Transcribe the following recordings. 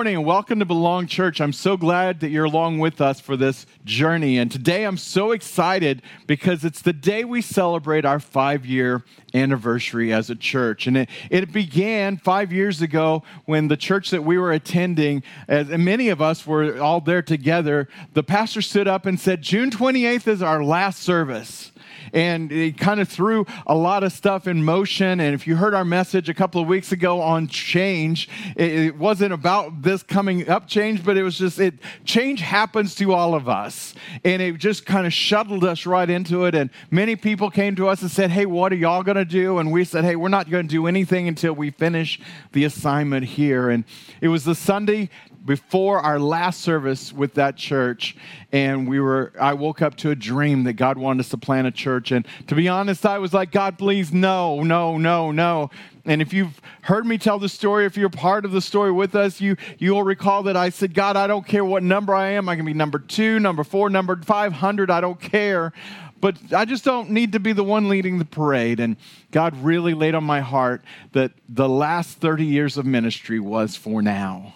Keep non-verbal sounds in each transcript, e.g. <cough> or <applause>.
morning and welcome to Belong Church. I'm so glad that you're along with us for this journey. And today I'm so excited because it's the day we celebrate our five year anniversary as a church. And it, it began five years ago when the church that we were attending, and many of us were all there together, the pastor stood up and said, June 28th is our last service and it kind of threw a lot of stuff in motion. And if you heard our message a couple of weeks ago on change, it, it wasn't about this coming up change, but it was just it change happens to all of us, and it just kind of shuttled us right into it. And many people came to us and said, "Hey, what are y'all going to do?" And we said, "Hey, we're not going to do anything until we finish the assignment here." And it was the Sunday before our last service with that church and we were i woke up to a dream that god wanted us to plant a church and to be honest i was like god please no no no no and if you've heard me tell the story if you're part of the story with us you you'll recall that i said god i don't care what number i am i can be number two number four number 500 i don't care but I just don't need to be the one leading the parade. And God really laid on my heart that the last 30 years of ministry was for now.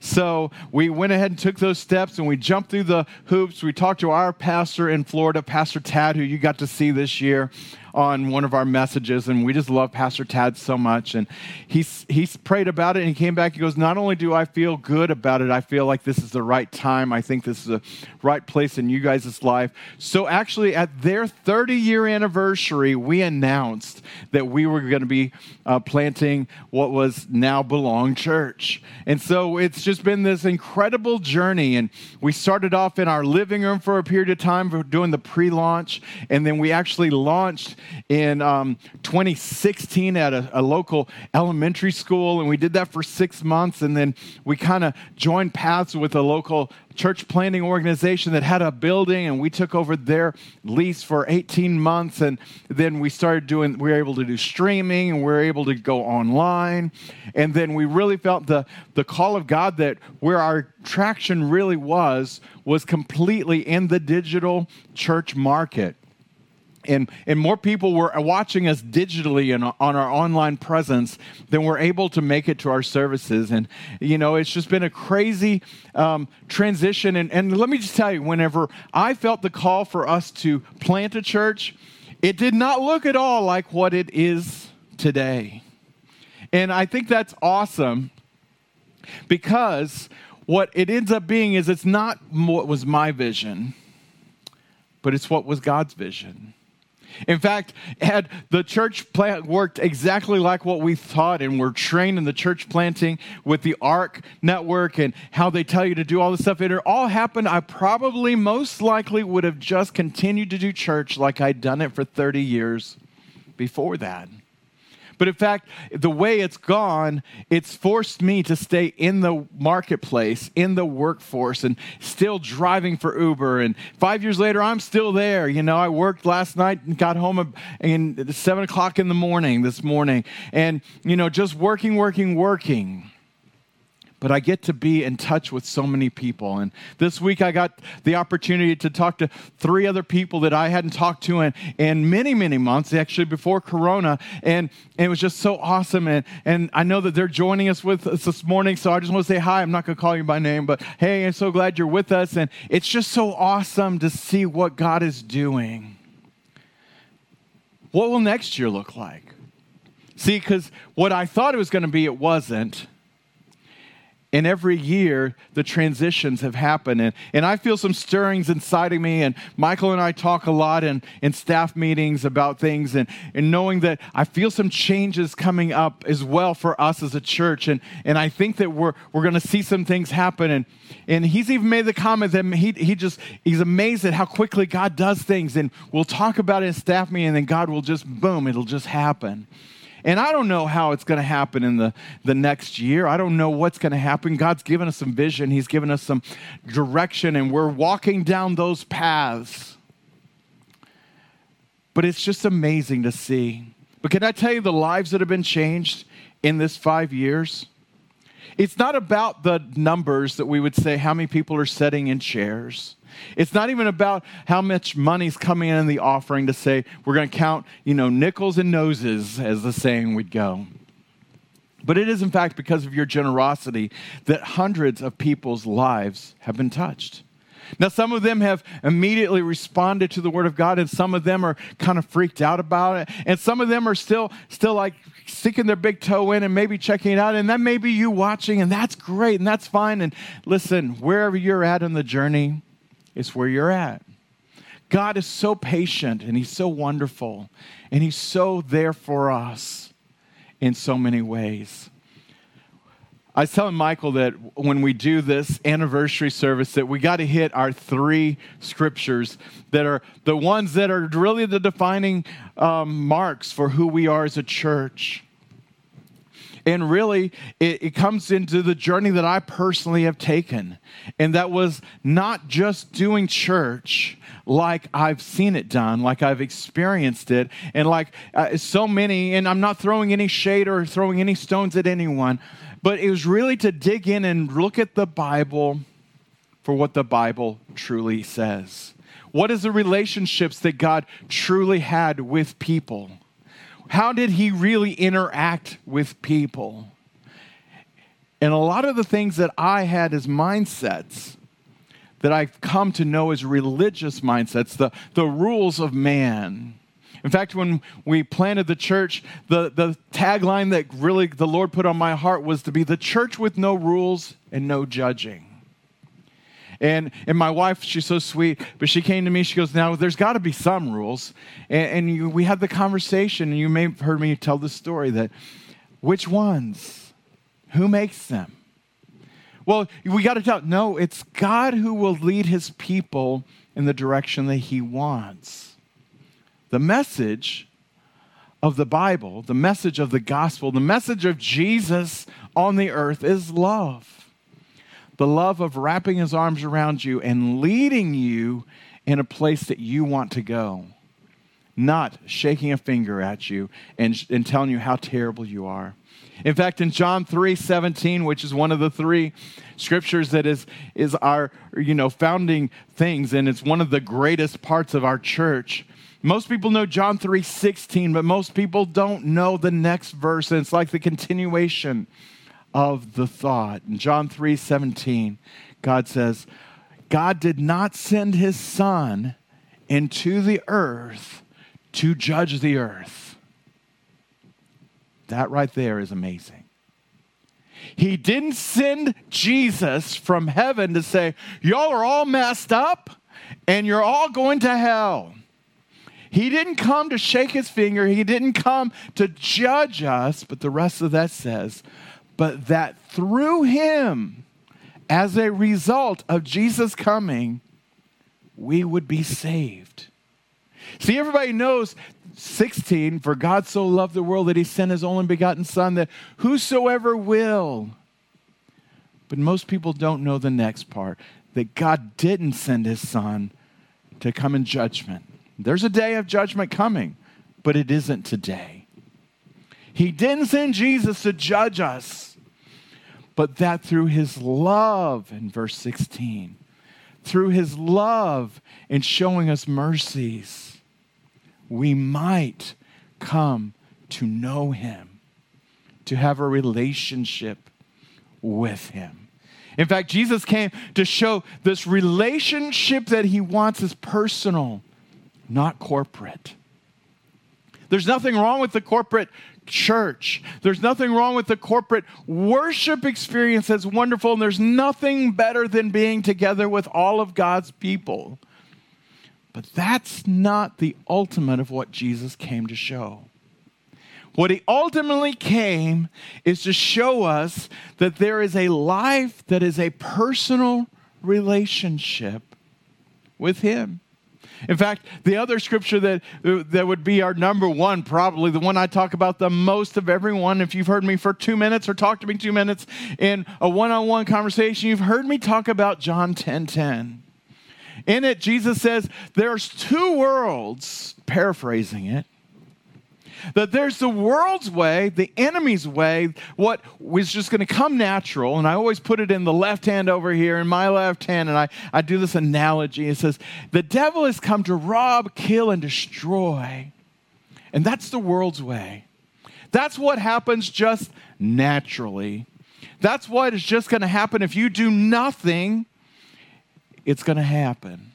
So we went ahead and took those steps and we jumped through the hoops. We talked to our pastor in Florida, Pastor Tad, who you got to see this year on one of our messages, and we just love Pastor Tad so much. And he's he's prayed about it, and he came back. He goes, "Not only do I feel good about it, I feel like this is the right time. I think this is the right place in you guys' life." So actually, at their 30 year anniversary, we announced that we were going to be uh, planting what was now Belong Church, and so it's just been this incredible journey. And we started off in our living room for a period of time for doing the pre-launch, and then we actually launched in um, 2016 at a, a, local elementary school, and we did that for six months. And then we kind of joined paths with a local church planning organization that had a building, and we took over their lease for 18 months. And then we started doing, we were able to do streaming, and we were able to go online. And then we really felt the, the call of God that where our traction really was, was completely in the digital church market and, and more people were watching us digitally and on our online presence than we're able to make it to our services. And, you know, it's just been a crazy um, transition. And, and let me just tell you, whenever I felt the call for us to plant a church, it did not look at all like what it is today. And I think that's awesome because what it ends up being is it's not what was my vision, but it's what was God's vision. In fact, had the church plant worked exactly like what we thought and we're trained in the church planting with the ARC network and how they tell you to do all this stuff, it all happened, I probably most likely would have just continued to do church like I'd done it for 30 years before that. But in fact, the way it's gone, it's forced me to stay in the marketplace, in the workforce, and still driving for Uber. And five years later, I'm still there. You know, I worked last night and got home at seven o'clock in the morning this morning. And, you know, just working, working, working but I get to be in touch with so many people. And this week I got the opportunity to talk to three other people that I hadn't talked to in, in many, many months, actually before Corona. And, and it was just so awesome. And, and I know that they're joining us with us this morning. So I just want to say hi. I'm not going to call you by name, but hey, I'm so glad you're with us. And it's just so awesome to see what God is doing. What will next year look like? See, because what I thought it was going to be, it wasn't. And every year, the transitions have happened. And, and I feel some stirrings inside of me. And Michael and I talk a lot in, in staff meetings about things. And, and knowing that I feel some changes coming up as well for us as a church. And, and I think that we're, we're going to see some things happen. And, and he's even made the comment that he, he just, he's amazed at how quickly God does things. And we'll talk about it in staff meeting, and then God will just, boom, it'll just happen. And I don't know how it's going to happen in the, the next year. I don't know what's going to happen. God's given us some vision, He's given us some direction, and we're walking down those paths. But it's just amazing to see. But can I tell you the lives that have been changed in this five years? It's not about the numbers that we would say how many people are sitting in chairs. It's not even about how much money's coming in the offering to say we're going to count, you know, nickels and noses, as the saying would go. But it is, in fact, because of your generosity that hundreds of people's lives have been touched. Now, some of them have immediately responded to the word of God, and some of them are kind of freaked out about it, and some of them are still, still like sticking their big toe in and maybe checking it out, and that may be you watching, and that's great, and that's fine. And listen, wherever you're at in the journey, is where you're at. God is so patient, and He's so wonderful, and He's so there for us in so many ways. I was telling Michael that when we do this anniversary service, that we got to hit our three scriptures that are the ones that are really the defining um, marks for who we are as a church. And really, it, it comes into the journey that I personally have taken. And that was not just doing church like I've seen it done, like I've experienced it, and like uh, so many, and I'm not throwing any shade or throwing any stones at anyone but it was really to dig in and look at the Bible for what the Bible truly says. What is the relationships that God truly had with people? How did he really interact with people? And a lot of the things that I had as mindsets that I've come to know as religious mindsets, the, the rules of man, in fact, when we planted the church, the, the tagline that really the Lord put on my heart was to be the church with no rules and no judging. And, and my wife, she's so sweet, but she came to me, she goes, Now, there's got to be some rules. And, and you, we had the conversation, and you may have heard me tell the story that which ones? Who makes them? Well, we got to tell, no, it's God who will lead his people in the direction that he wants. The message of the Bible, the message of the gospel, the message of Jesus on the earth is love. The love of wrapping his arms around you and leading you in a place that you want to go, not shaking a finger at you and, and telling you how terrible you are. In fact, in John 3 17, which is one of the three scriptures that is, is our you know, founding things, and it's one of the greatest parts of our church, most people know John 3:16, but most people don't know the next verse and it's like the continuation of the thought. In John 3:17, God says, God did not send his son into the earth to judge the earth. That right there is amazing. He didn't send Jesus from heaven to say, Y'all are all messed up and you're all going to hell. He didn't come to shake his finger, he didn't come to judge us, but the rest of that says, but that through him, as a result of Jesus coming, we would be saved. See, everybody knows 16, for God so loved the world that he sent his only begotten Son, that whosoever will. But most people don't know the next part that God didn't send his Son to come in judgment, there's a day of judgment coming, but it isn't today. He didn't send Jesus to judge us, but that through his love, in verse 16, through his love in showing us mercies, we might come to know him, to have a relationship with him. In fact, Jesus came to show this relationship that he wants is personal not corporate. There's nothing wrong with the corporate church. There's nothing wrong with the corporate worship experience that's wonderful, and there's nothing better than being together with all of God's people. But that's not the ultimate of what Jesus came to show. What he ultimately came is to show us that there is a life that is a personal relationship with him. In fact, the other scripture that, that would be our number one, probably the one I talk about the most of everyone, if you've heard me for two minutes or talked to me two minutes in a one on one conversation, you've heard me talk about John 10 10. In it, Jesus says, There's two worlds, paraphrasing it. That there's the world's way, the enemy's way, what was just going to come natural. And I always put it in the left hand over here, in my left hand, and I, I do this analogy. It says, The devil has come to rob, kill, and destroy. And that's the world's way. That's what happens just naturally. That's what is just going to happen if you do nothing. It's going to happen.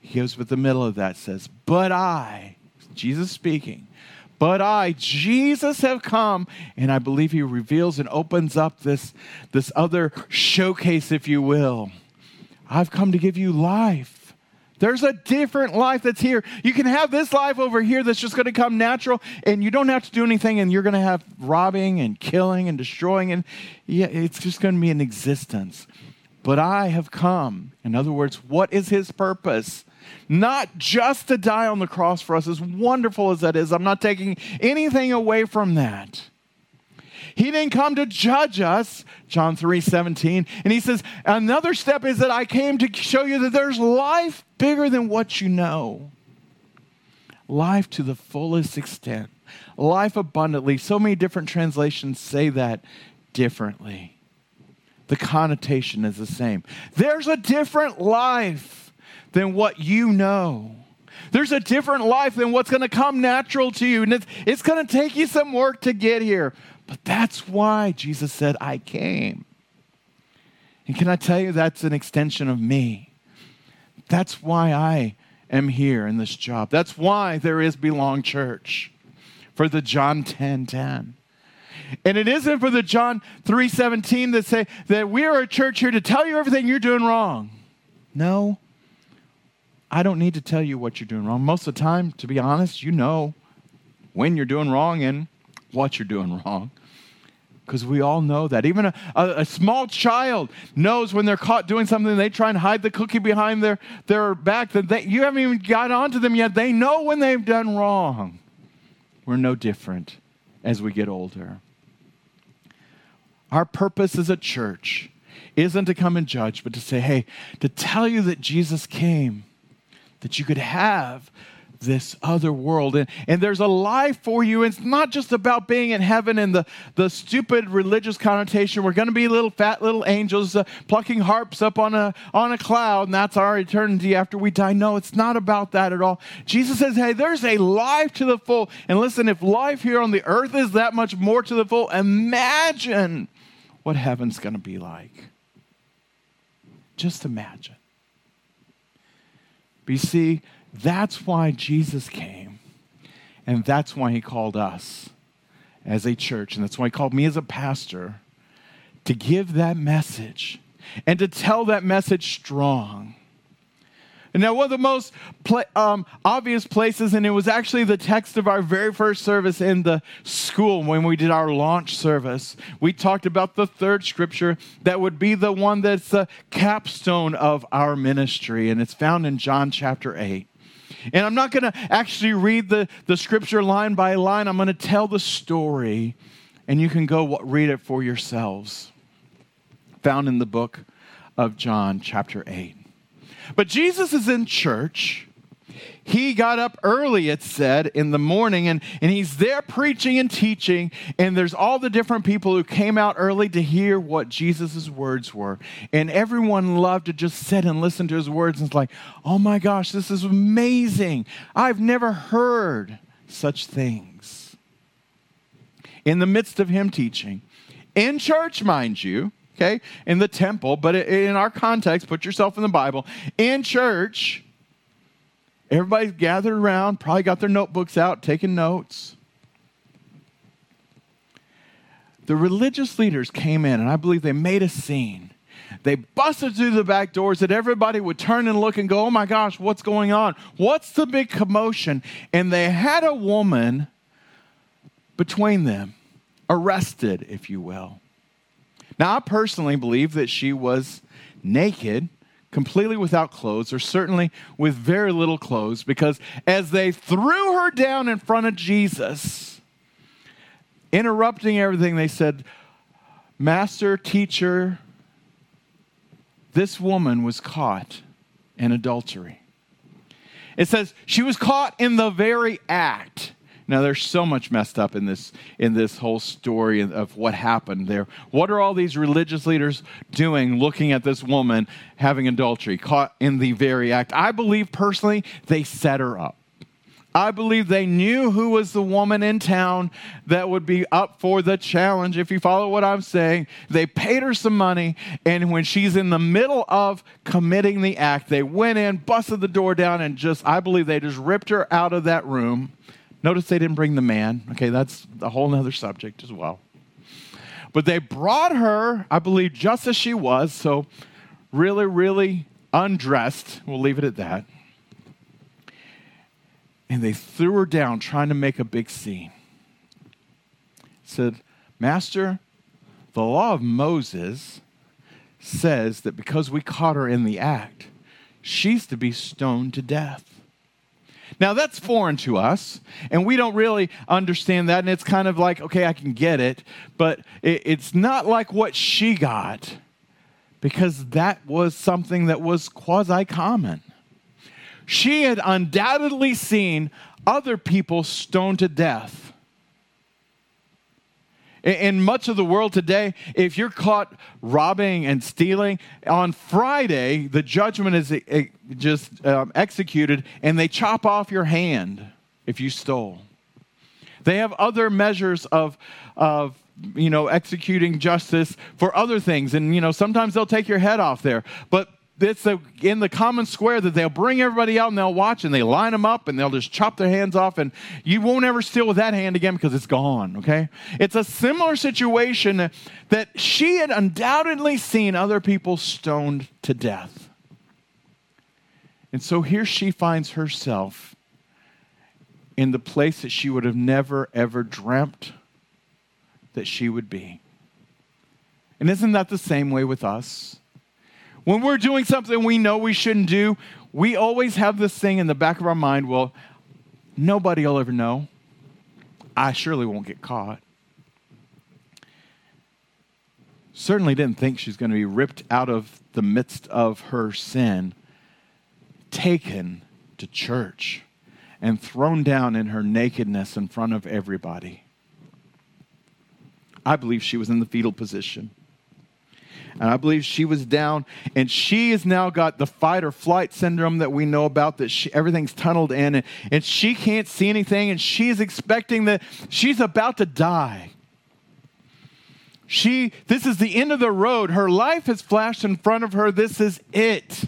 He goes with the middle of that says, But I, Jesus speaking, but I, Jesus, have come. And I believe he reveals and opens up this, this other showcase, if you will. I've come to give you life. There's a different life that's here. You can have this life over here that's just going to come natural, and you don't have to do anything, and you're going to have robbing and killing and destroying, and yeah, it's just going to be an existence. But I have come. In other words, what is his purpose? Not just to die on the cross for us, as wonderful as that is. I'm not taking anything away from that. He didn't come to judge us, John 3 17. And he says, another step is that I came to show you that there's life bigger than what you know. Life to the fullest extent, life abundantly. So many different translations say that differently. The connotation is the same. There's a different life than what you know. There's a different life than what's going to come natural to you. And it's, it's going to take you some work to get here. But that's why Jesus said, I came. And can I tell you, that's an extension of me. That's why I am here in this job. That's why there is Belong Church for the John 10 10. And it isn't for the John 3 17 that say that we are a church here to tell you everything you're doing wrong. No, I don't need to tell you what you're doing wrong. Most of the time, to be honest, you know when you're doing wrong and what you're doing wrong. Because we all know that. Even a, a, a, small child knows when they're caught doing something, they try and hide the cookie behind their, their back. That they, you haven't even got onto them yet. They know when they've done wrong. We're no different as we get older. Our purpose as a church isn't to come and judge, but to say, hey, to tell you that Jesus came that you could have this other world. And, and there's a life for you. It's not just about being in heaven and the, the stupid religious connotation. We're going to be little fat little angels uh, plucking harps up on a, on a cloud, and that's our eternity after we die. No, it's not about that at all. Jesus says, hey, there's a life to the full. And listen, if life here on the earth is that much more to the full, imagine what heaven's going to be like. Just imagine. But you see, that's why Jesus came. And that's why he called us as a church. And that's why he called me as a pastor to give that message and to tell that message strong. Now, one of the most um, obvious places, and it was actually the text of our very first service in the school when we did our launch service. We talked about the third scripture that would be the one that's the capstone of our ministry, and it's found in John chapter 8. And I'm not going to actually read the, the scripture line by line, I'm going to tell the story, and you can go read it for yourselves. Found in the book of John, chapter 8. But Jesus is in church. He got up early, it said, in the morning, and, and he's there preaching and teaching. And there's all the different people who came out early to hear what Jesus' words were. And everyone loved to just sit and listen to his words. And it's like, oh my gosh, this is amazing. I've never heard such things. In the midst of him teaching, in church, mind you, okay, in the temple, but in our context, put yourself in the Bible. In church, everybody's gathered around, probably got their notebooks out, taking notes. The religious leaders came in, and I believe they made a scene. They busted through the back doors that everybody would turn and look and go, Oh my gosh, what's going on? What's the big commotion? And they had a woman between them, arrested, if you will. Now, I personally believe that she was naked, completely without clothes, or certainly with very little clothes, because as they threw her down in front of Jesus, interrupting everything, they said, Master, teacher, this woman was caught in adultery. It says she was caught in the very act. Now there's so much messed up in this in this whole story of what happened there. What are all these religious leaders doing looking at this woman having adultery caught in the very act? I believe personally they set her up. I believe they knew who was the woman in town that would be up for the challenge. If you follow what I'm saying, they paid her some money, and when she's in the middle of committing the act, they went in, busted the door down, and just, I believe they just ripped her out of that room. Notice they didn't bring the man. Okay, that's a whole other subject as well. But they brought her, I believe, just as she was, so really, really undressed. We'll leave it at that and they threw her down trying to make a big scene. Said, Master, the law of Moses says that because we caught her in the act, she's to be stoned to death. Now, that's foreign to us, and we don't really understand that. And it's kind of like, okay, I can get it, but it's not like what she got because that was something that was quasi common she had undoubtedly seen other people stoned to death. In much of the world today, if you're caught robbing and stealing, on Friday, the judgment is eh, eh, just um, executed and they chop off your hand if you stole. They have other measures of, of you know, executing justice for other things. And, you know, sometimes they'll take your head off there. But it's a, in the common square that they'll bring everybody out and they'll watch and they line them up and they'll just chop their hands off and you won't ever steal with that hand again because it's gone, okay? It's a similar situation that she had undoubtedly seen other people stoned to death. And so here she finds herself in the place that she would have never, ever dreamt that she would be. And isn't that the same way with us? When we're doing something we know we shouldn't do, we always have this thing in the back of our mind well, nobody will ever know. I surely won't get caught. Certainly didn't think she's going to be ripped out of the midst of her sin, taken to church, and thrown down in her nakedness in front of everybody. I believe she was in the fetal position. And I believe she was down, and she has now got the fight or flight syndrome that we know about, that she, everything's tunneled in, and, and she can't see anything, and she's expecting that she's about to die. She, this is the end of the road. Her life has flashed in front of her. This is it.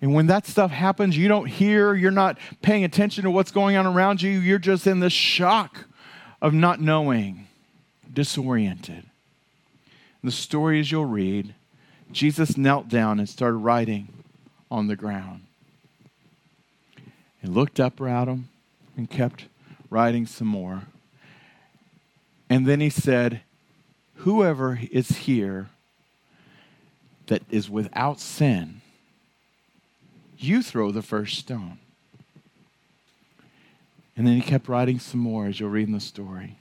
And when that stuff happens, you don't hear, you're not paying attention to what's going on around you. You're just in the shock of not knowing, disoriented the stories you'll read, Jesus knelt down and started writing on the ground. He looked up at him and kept writing some more. And then he said, Whoever is here that is without sin, you throw the first stone. And then he kept writing some more as you'll read in the story.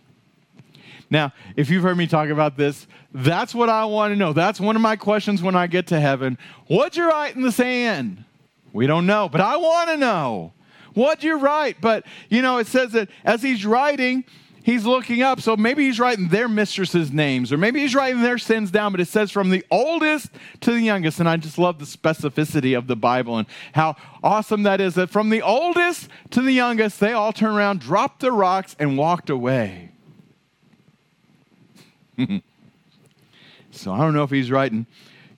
Now, if you've heard me talk about this, that's what I want to know. That's one of my questions when I get to heaven. What'd you write in the sand? We don't know, but I want to know. What'd you write? But, you know, it says that as he's writing, he's looking up. So maybe he's writing their mistresses' names, or maybe he's writing their sins down, but it says from the oldest to the youngest. And I just love the specificity of the Bible and how awesome that is that from the oldest to the youngest, they all turned around, dropped their rocks, and walked away. <laughs> so I don't know if he's writing,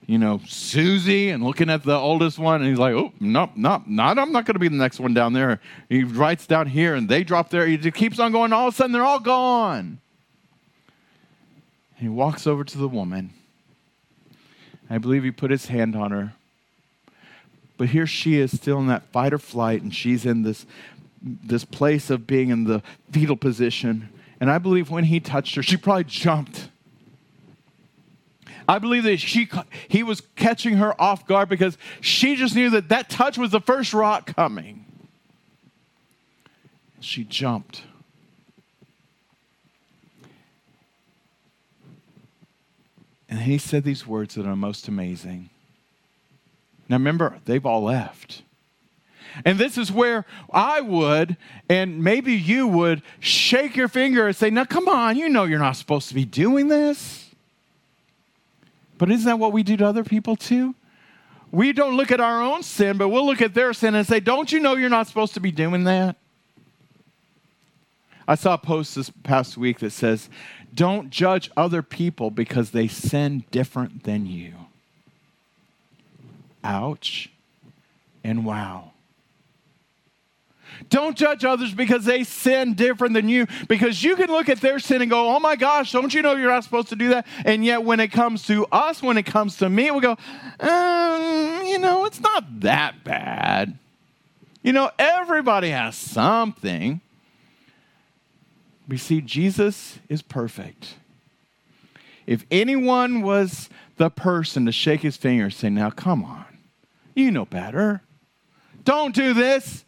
you know, Susie and looking at the oldest one, and he's like, oh, no, no, not, I'm not going to be the next one down there. He writes down here, and they drop there. He keeps on going. All of a sudden, they're all gone. he walks over to the woman. I believe he put his hand on her. But here she is still in that fight or flight, and she's in this, this place of being in the fetal position. And I believe when he touched her, she probably jumped. I believe that she, he was catching her off guard because she just knew that that touch was the first rock coming. She jumped. And he said these words that are most amazing. Now remember, they've all left. And this is where I would, and maybe you would, shake your finger and say, Now, come on, you know you're not supposed to be doing this. But isn't that what we do to other people too? we don't look at our own sin, but we'll look at their sin and say, Don't you know you're not supposed to be doing that? I saw a post this past week that says, Don't judge other people because they sin different than you. Ouch and wow. Don't judge others because they sin different than you, because you can look at their sin and go, oh my gosh, don't you know you're not supposed to do that? And yet, when it comes to us, when it comes to me, we go, um, you know, it's not that bad. You know, everybody has something. We see Jesus is perfect. If anyone was the person to shake his finger and say, now come on, you know better. Don't do this.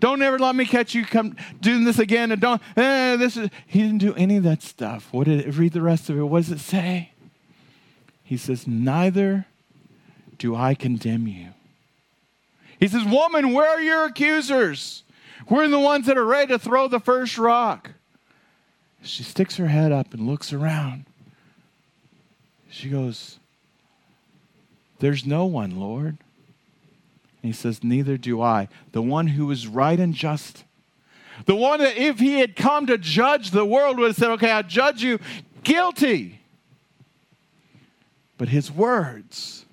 Don't ever let me catch you come doing this again. And don't, eh, this is, he didn't do any of that stuff. What did it, read the rest of it? What does it say? He says, Neither do I condemn you. He says, Woman, where are your accusers? We're the ones that are ready to throw the first rock. She sticks her head up and looks around. She goes, There's no one, Lord. And he says, Neither do I. The one who is right and just. The one that, if he had come to judge the world, would have said, Okay, I judge you guilty. But his words,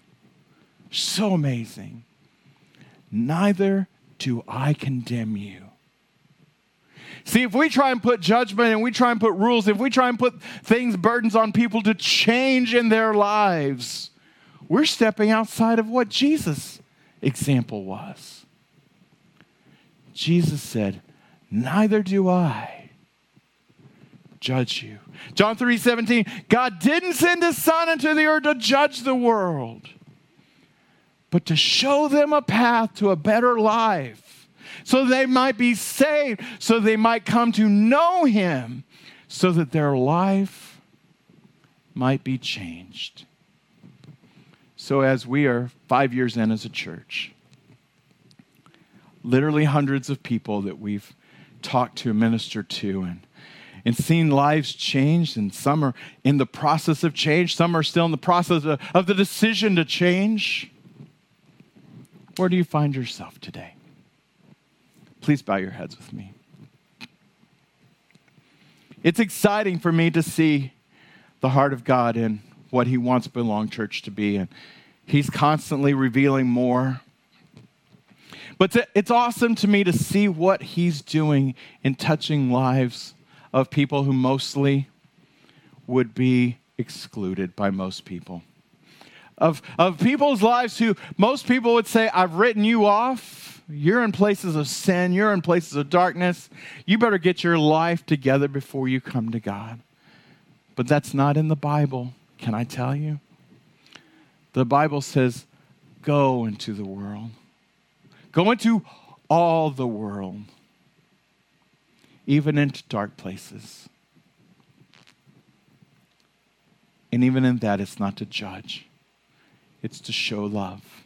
so amazing. Neither do I condemn you. See, if we try and put judgment and we try and put rules, if we try and put things, burdens on people to change in their lives, we're stepping outside of what Jesus example was. Jesus said, Neither do I judge you. John 3 17, God didn't send his son into the earth to judge the world, but to show them a path to a better life so they might be saved, so they might come to know him, so that their life might be changed. So, as we are five years in as a church, literally hundreds of people that we've talked to, ministered to, and, and seen lives changed, and some are in the process of change, some are still in the process of, of the decision to change. Where do you find yourself today? Please bow your heads with me. It's exciting for me to see the heart of God in what He wants Belong Church to be. And He's constantly revealing more. But it's awesome to me to see what He's doing in touching lives of people who mostly would be excluded by most people. Of, of people's lives who most people would say, I've written you off. You're in places of sin. You're in places of darkness. You better get your life together before you come to God. But that's not in the Bible. Can I tell you? The Bible says, go into the world, go into all the world, even into dark places. And even in that, it's not to judge, it's to show love.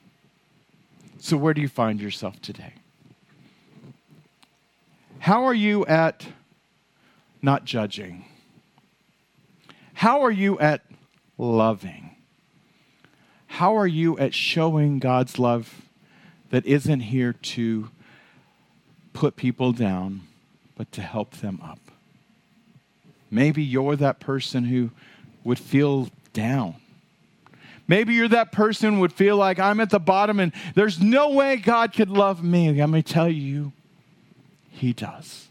So, where do you find yourself today? How are you at not judging? How are you at loving? How are you at showing God's love that isn't here to put people down, but to help them up? Maybe you're that person who would feel down. Maybe you're that person would feel like I'm at the bottom and there's no way God could love me. Let me tell you, He does.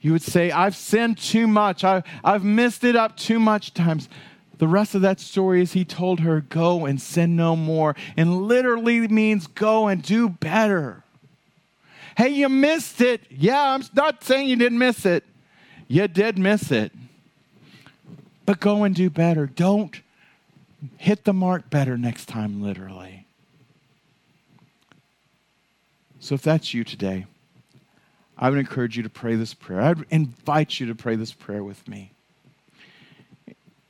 You would say, I've sinned too much. I, I've missed it up too much times. The rest of that story is he told her, Go and sin no more, and literally means go and do better. Hey, you missed it. Yeah, I'm not saying you didn't miss it. You did miss it. But go and do better. Don't hit the mark better next time, literally. So if that's you today, I would encourage you to pray this prayer. I'd invite you to pray this prayer with me.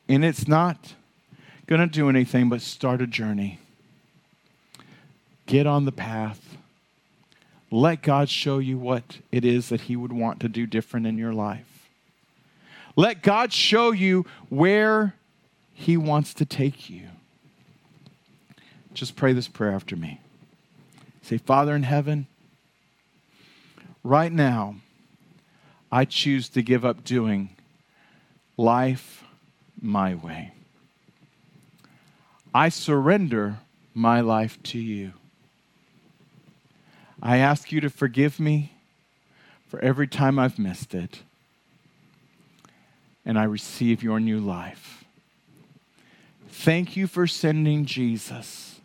And it's not going to do anything but start a journey. Get on the path. Let God show you what it is that He would want to do different in your life. Let God show you where He wants to take you. just pray this prayer after me. Say, Father in heaven, right now, I choose to give up doing life my way. I surrender my life to you. I ask you to forgive me for every time I've missed it. And I receive your new life. Thank you for sending Jesus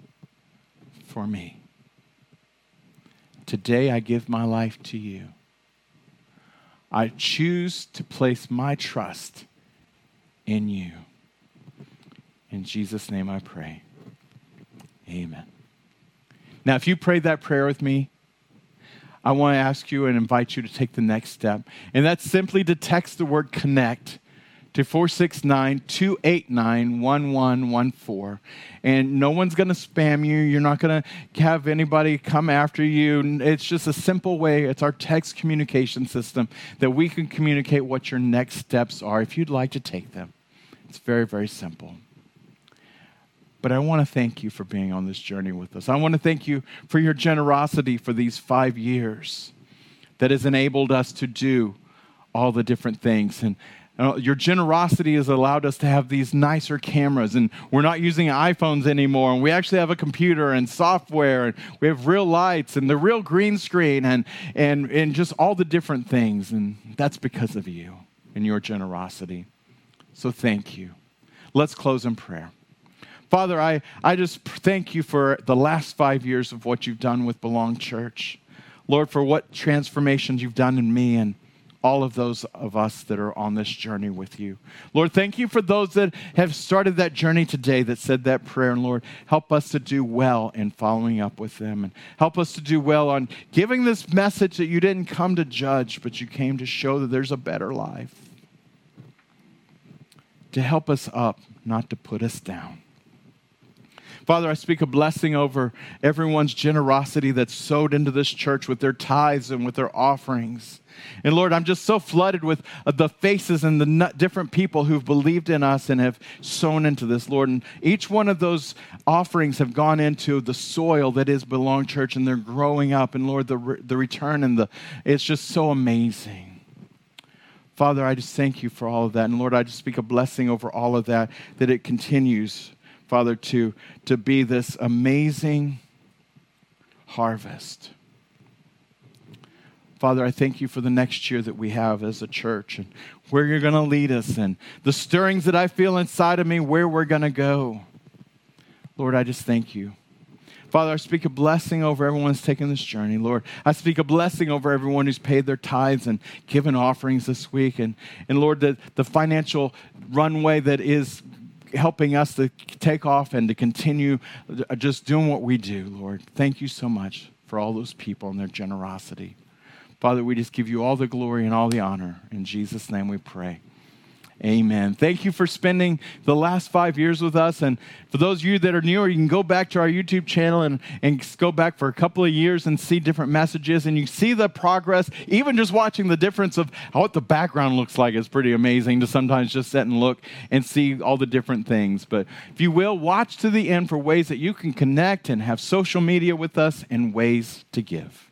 for me. Today I give my life to you. I choose to place my trust in you. In Jesus' name I pray. Amen. Now, if you prayed that prayer with me, I want to ask you and invite you to take the next step. And that's simply to text the word connect to 469 289 1114. And no one's going to spam you. You're not going to have anybody come after you. It's just a simple way. It's our text communication system that we can communicate what your next steps are if you'd like to take them. It's very, very simple. But I want to thank you for being on this journey with us. I want to thank you for your generosity for these five years that has enabled us to do all the different things. And Uh, your generosity has allowed us to have these nicer cameras, and we're not using iPhones anymore. And we actually have a computer and software, and we have real lights and the real green screen, and, and, and just all the different things. And that's because of you and your generosity. So thank you. Let's close in prayer. Father, I, I just thank you for the last five years of what you've done with Belong Church. Lord, for what transformations you've done in me and all of those of us that are on this journey with you. Lord, thank you for those that have started that journey today that said that prayer. And Lord, help us to do well in following up with them and help us to do well on giving this message that you didn't come to judge, but you came to show that there's a better life. To help us up, not to put us down. Father, I speak a blessing over everyone's generosity that's sowed into this church with their tithes and with their offerings. And Lord, I'm just so flooded with uh, the faces and the different people who've believed in us and have sown into this, Lord. And each one of those offerings have gone into the soil that is Belong Church, and they're growing up. And Lord, the, re- the return and the it's just so amazing. Father, I just thank you for all of that. And Lord, I just speak a blessing over all of that, that it continues Father, to, to be this amazing harvest. Father, I thank you for the next year that we have as a church and where you're going to lead us and the stirrings that I feel inside of me, where we're going to go. Lord, I just thank you. Father, I speak a blessing over everyone who's taken this journey, Lord. I speak a blessing over everyone who's paid their tithes and given offerings this week. And, and Lord, the, the financial runway that is helping us to take off and to continue uh, just doing what we do, Lord. Thank you so much for all those people and their generosity. Father, we just give you all the glory and all the honor. In Jesus' name we pray. Amen. Thank you for spending the last five years with us. And for those of you that are newer, you can go back to our YouTube channel and, and go back for a couple of years and see different messages. And you see the progress. Even just watching the difference of what the background looks like is pretty amazing to sometimes just sit and look and see all the different things. But if you will, watch to the end for ways that you can connect and have social media with us and ways to give.